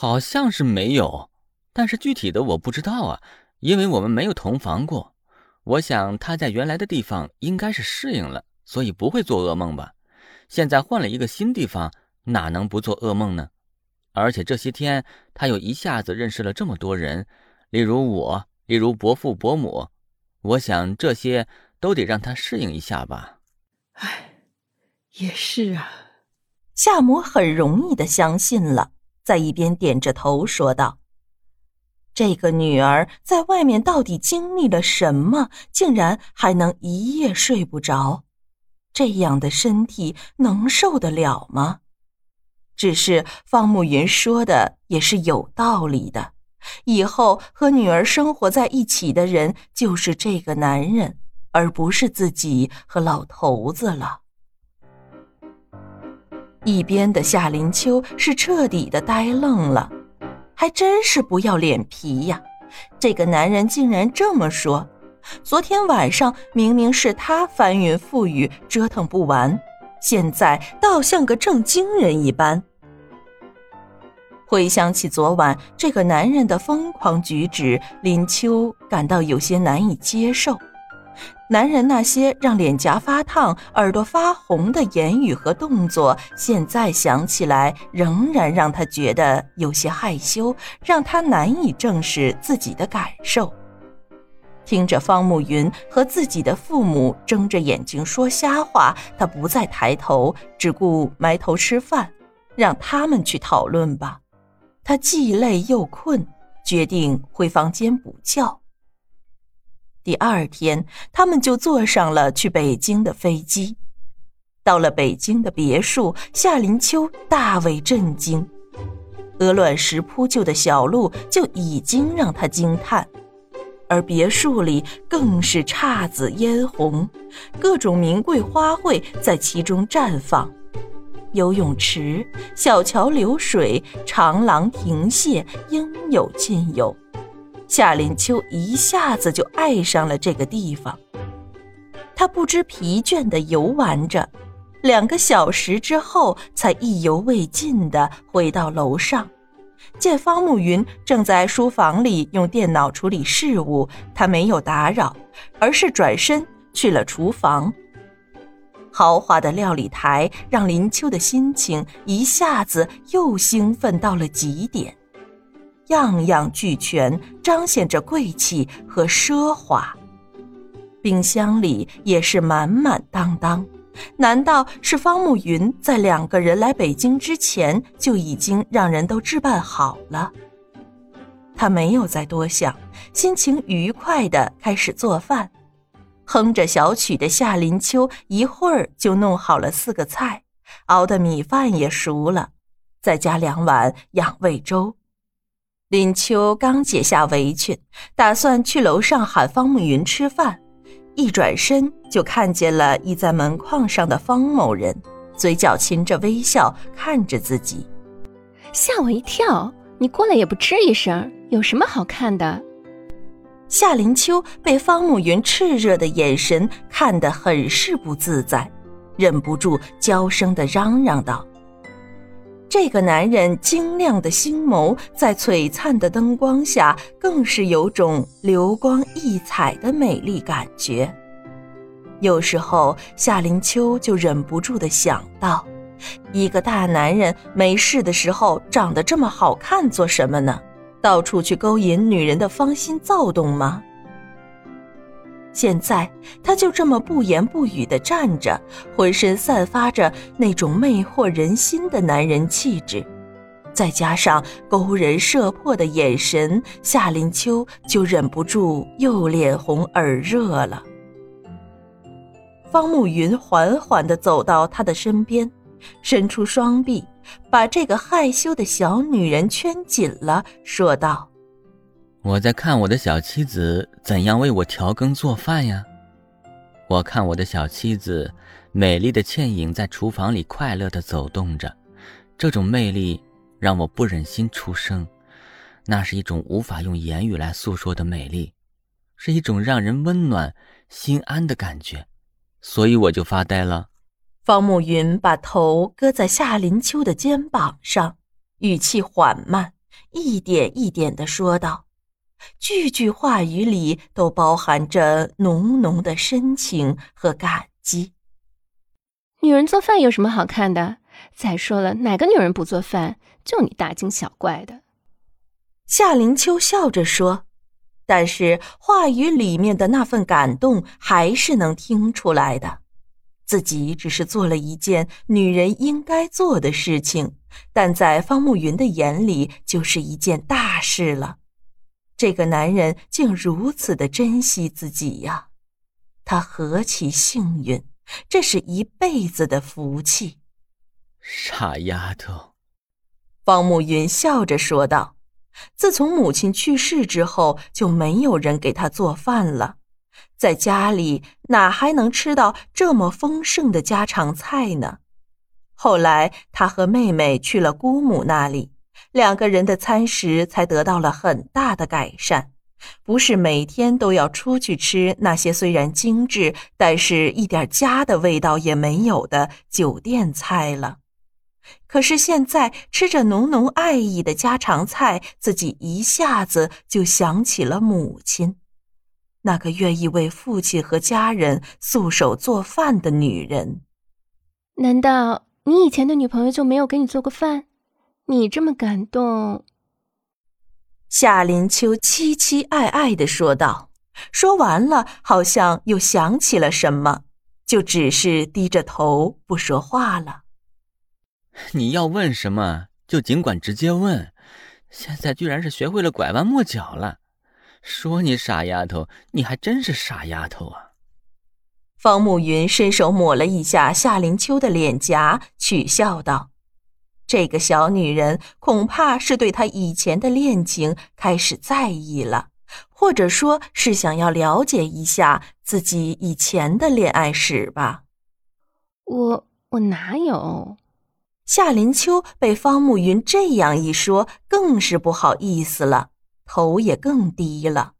好像是没有，但是具体的我不知道啊，因为我们没有同房过。我想他在原来的地方应该是适应了，所以不会做噩梦吧？现在换了一个新地方，哪能不做噩梦呢？而且这些天他又一下子认识了这么多人，例如我，例如伯父伯母，我想这些都得让他适应一下吧。唉，也是啊。夏母很容易的相信了，在一边点着头说道：“这个女儿在外面到底经历了什么，竟然还能一夜睡不着？这样的身体能受得了吗？”只是方慕云说的也是有道理的，以后和女儿生活在一起的人就是这个男人，而不是自己和老头子了。一边的夏林秋是彻底的呆愣了，还真是不要脸皮呀！这个男人竟然这么说。昨天晚上明明是他翻云覆雨折腾不完，现在倒像个正经人一般。回想起昨晚这个男人的疯狂举止，林秋感到有些难以接受。男人那些让脸颊发烫、耳朵发红的言语和动作，现在想起来仍然让他觉得有些害羞，让他难以正视自己的感受。听着方慕云和自己的父母睁着眼睛说瞎话，他不再抬头，只顾埋头吃饭，让他们去讨论吧。他既累又困，决定回房间补觉。第二天，他们就坐上了去北京的飞机。到了北京的别墅，夏林秋大为震惊。鹅卵石铺就的小路就已经让他惊叹，而别墅里更是姹紫嫣红，各种名贵花卉在其中绽放。游泳池、小桥流水、长廊亭榭，应有尽有。夏林秋一下子就爱上了这个地方，他不知疲倦地游玩着，两个小时之后才意犹未尽地回到楼上，见方慕云正在书房里用电脑处理事务，他没有打扰，而是转身去了厨房。豪华的料理台让林秋的心情一下子又兴奋到了极点。样样俱全，彰显着贵气和奢华。冰箱里也是满满当当。难道是方慕云在两个人来北京之前就已经让人都置办好了？他没有再多想，心情愉快地开始做饭。哼着小曲的夏林秋一会儿就弄好了四个菜，熬的米饭也熟了，再加两碗养胃粥。林秋刚解下围裙，打算去楼上喊方慕云吃饭，一转身就看见了倚在门框上的方某人，嘴角噙着微笑看着自己，吓我一跳！你过来也不吱一声，有什么好看的？夏林秋被方慕云炽热的眼神看得很是不自在，忍不住娇声的嚷嚷道。这个男人晶亮的星眸，在璀璨的灯光下，更是有种流光溢彩的美丽感觉。有时候，夏林秋就忍不住的想到，一个大男人没事的时候长得这么好看做什么呢？到处去勾引女人的芳心躁动吗？现在他就这么不言不语地站着，浑身散发着那种魅惑人心的男人气质，再加上勾人摄魄的眼神，夏林秋就忍不住又脸红耳热了。方慕云缓缓地走到他的身边，伸出双臂，把这个害羞的小女人圈紧了，说道。我在看我的小妻子怎样为我调羹做饭呀。我看我的小妻子美丽的倩影在厨房里快乐地走动着，这种魅力让我不忍心出声。那是一种无法用言语来诉说的美丽，是一种让人温暖心安的感觉，所以我就发呆了。方慕云把头搁在夏林秋的肩膀上，语气缓慢。一点一点的说道，句句话语里都包含着浓浓的深情和感激。女人做饭有什么好看的？再说了，哪个女人不做饭？就你大惊小怪的。夏灵秋笑着说，但是话语里面的那份感动还是能听出来的。自己只是做了一件女人应该做的事情，但在方慕云的眼里就是一件大事了。这个男人竟如此的珍惜自己呀，他何其幸运！这是一辈子的福气。傻丫头，方慕云笑着说道：“自从母亲去世之后，就没有人给他做饭了。”在家里哪还能吃到这么丰盛的家常菜呢？后来他和妹妹去了姑母那里，两个人的餐食才得到了很大的改善，不是每天都要出去吃那些虽然精致，但是一点家的味道也没有的酒店菜了。可是现在吃着浓浓爱意的家常菜，自己一下子就想起了母亲。那个愿意为父亲和家人素手做饭的女人，难道你以前的女朋友就没有给你做过饭？你这么感动？夏林秋凄凄爱爱的说道。说完了，好像又想起了什么，就只是低着头不说话了。你要问什么，就尽管直接问。现在居然是学会了拐弯抹角了。说你傻丫头，你还真是傻丫头啊！方慕云伸手抹了一下夏林秋的脸颊，取笑道：“这个小女人恐怕是对她以前的恋情开始在意了，或者说是想要了解一下自己以前的恋爱史吧。”我我哪有？夏林秋被方慕云这样一说，更是不好意思了。头也更低了。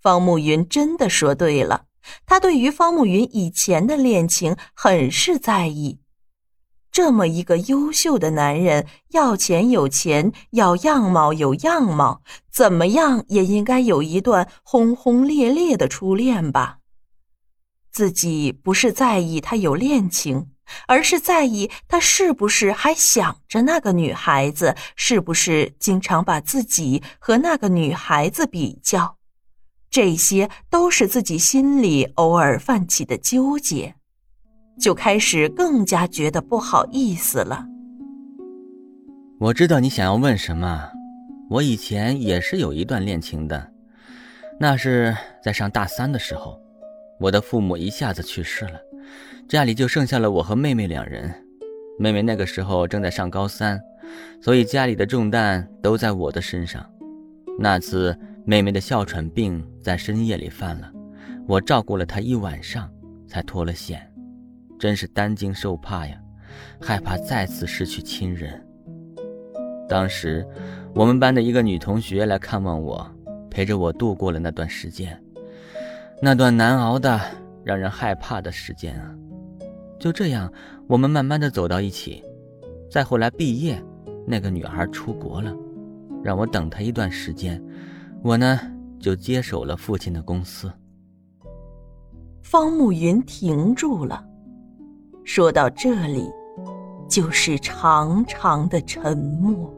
方慕云真的说对了，他对于方慕云以前的恋情很是在意。这么一个优秀的男人，要钱有钱，要样貌有样貌，怎么样也应该有一段轰轰烈烈的初恋吧。自己不是在意他有恋情。而是在意他是不是还想着那个女孩子，是不是经常把自己和那个女孩子比较，这些都是自己心里偶尔泛起的纠结，就开始更加觉得不好意思了。我知道你想要问什么，我以前也是有一段恋情的，那是在上大三的时候，我的父母一下子去世了。家里就剩下了我和妹妹两人，妹妹那个时候正在上高三，所以家里的重担都在我的身上。那次妹妹的哮喘病在深夜里犯了，我照顾了她一晚上，才脱了险，真是担惊受怕呀，害怕再次失去亲人。当时，我们班的一个女同学来看望我，陪着我度过了那段时间，那段难熬的、让人害怕的时间啊。就这样，我们慢慢的走到一起。再后来毕业，那个女孩出国了，让我等她一段时间。我呢，就接手了父亲的公司。方慕云停住了，说到这里，就是长长的沉默。